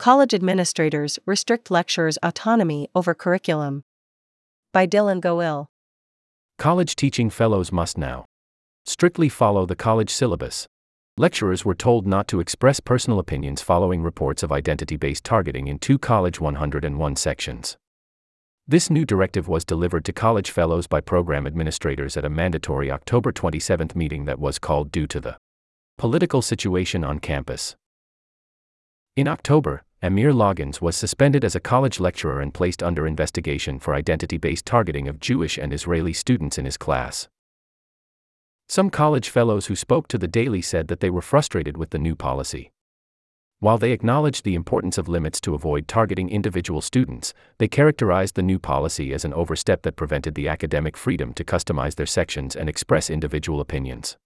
College administrators restrict lecturers' autonomy over curriculum. By Dylan Goill. College teaching fellows must now strictly follow the college syllabus. Lecturers were told not to express personal opinions following reports of identity based targeting in two College 101 sections. This new directive was delivered to college fellows by program administrators at a mandatory October 27 meeting that was called due to the political situation on campus. In October, Ameer Loggins was suspended as a college lecturer and placed under investigation for identity based targeting of Jewish and Israeli students in his class. Some college fellows who spoke to the Daily said that they were frustrated with the new policy. While they acknowledged the importance of limits to avoid targeting individual students, they characterized the new policy as an overstep that prevented the academic freedom to customize their sections and express individual opinions.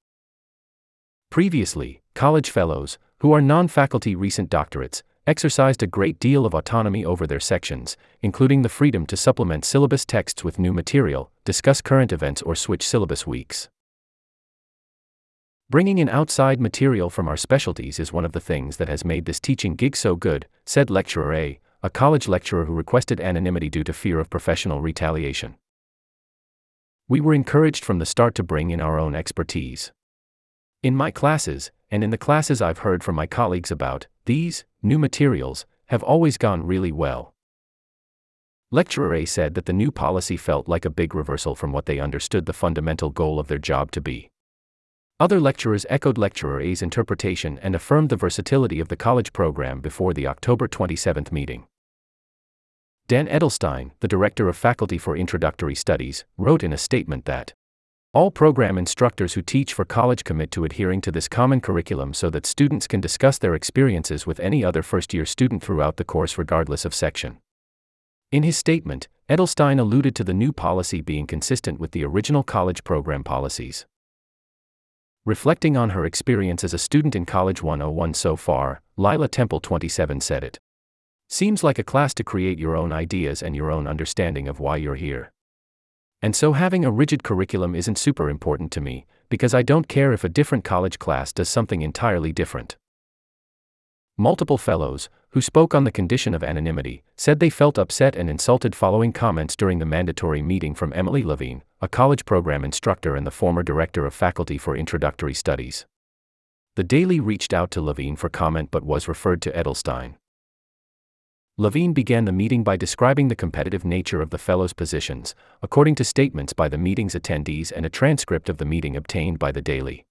Previously, college fellows, who are non faculty recent doctorates, exercised a great deal of autonomy over their sections, including the freedom to supplement syllabus texts with new material, discuss current events, or switch syllabus weeks. Bringing in outside material from our specialties is one of the things that has made this teaching gig so good, said Lecturer A, a college lecturer who requested anonymity due to fear of professional retaliation. We were encouraged from the start to bring in our own expertise. In my classes, and in the classes I've heard from my colleagues about, these new materials have always gone really well. Lecturer A said that the new policy felt like a big reversal from what they understood the fundamental goal of their job to be. Other lecturers echoed Lecturer A's interpretation and affirmed the versatility of the college program before the October 27 meeting. Dan Edelstein, the Director of Faculty for Introductory Studies, wrote in a statement that all program instructors who teach for college commit to adhering to this common curriculum so that students can discuss their experiences with any other first year student throughout the course, regardless of section. In his statement, Edelstein alluded to the new policy being consistent with the original college program policies. Reflecting on her experience as a student in College 101 so far, Lila Temple 27 said it. Seems like a class to create your own ideas and your own understanding of why you're here. And so having a rigid curriculum isn't super important to me, because I don't care if a different college class does something entirely different. Multiple fellows, who spoke on the condition of anonymity, said they felt upset and insulted following comments during the mandatory meeting from Emily Levine, a college program instructor and the former director of faculty for introductory studies. The Daily reached out to Levine for comment but was referred to Edelstein. Levine began the meeting by describing the competitive nature of the fellows' positions, according to statements by the meeting's attendees and a transcript of the meeting obtained by the Daily.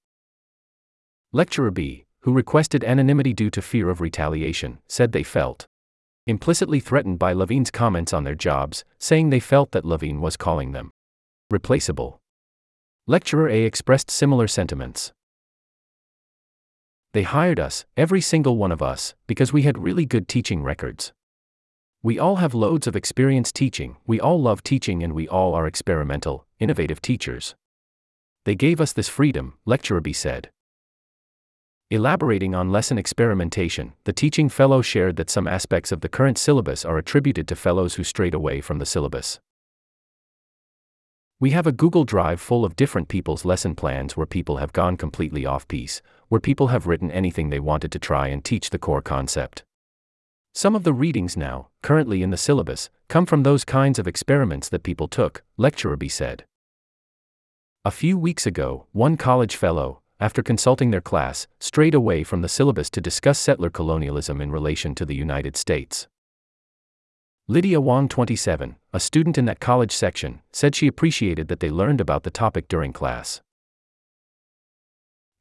Lecturer B, who requested anonymity due to fear of retaliation, said they felt implicitly threatened by Levine's comments on their jobs, saying they felt that Levine was calling them replaceable. Lecturer A expressed similar sentiments. They hired us, every single one of us, because we had really good teaching records. We all have loads of experience teaching, we all love teaching, and we all are experimental, innovative teachers. They gave us this freedom, Lecturer B said. Elaborating on lesson experimentation, the teaching fellow shared that some aspects of the current syllabus are attributed to fellows who strayed away from the syllabus. We have a Google Drive full of different people's lesson plans where people have gone completely off piece, where people have written anything they wanted to try and teach the core concept. Some of the readings now, currently in the syllabus, come from those kinds of experiments that people took, Lecturer B said. A few weeks ago, one college fellow, after consulting their class, strayed away from the syllabus to discuss settler colonialism in relation to the United States. Lydia Wong, 27, a student in that college section, said she appreciated that they learned about the topic during class.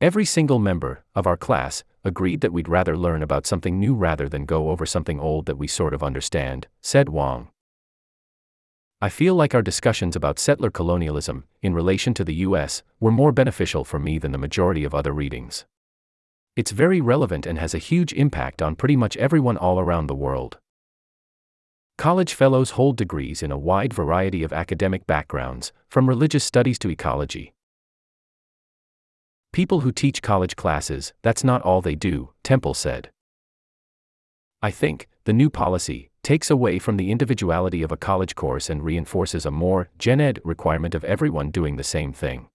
Every single member of our class agreed that we'd rather learn about something new rather than go over something old that we sort of understand, said Wong. I feel like our discussions about settler colonialism, in relation to the US, were more beneficial for me than the majority of other readings. It's very relevant and has a huge impact on pretty much everyone all around the world. College fellows hold degrees in a wide variety of academic backgrounds, from religious studies to ecology. People who teach college classes, that's not all they do, Temple said. I think, the new policy takes away from the individuality of a college course and reinforces a more gen ed requirement of everyone doing the same thing.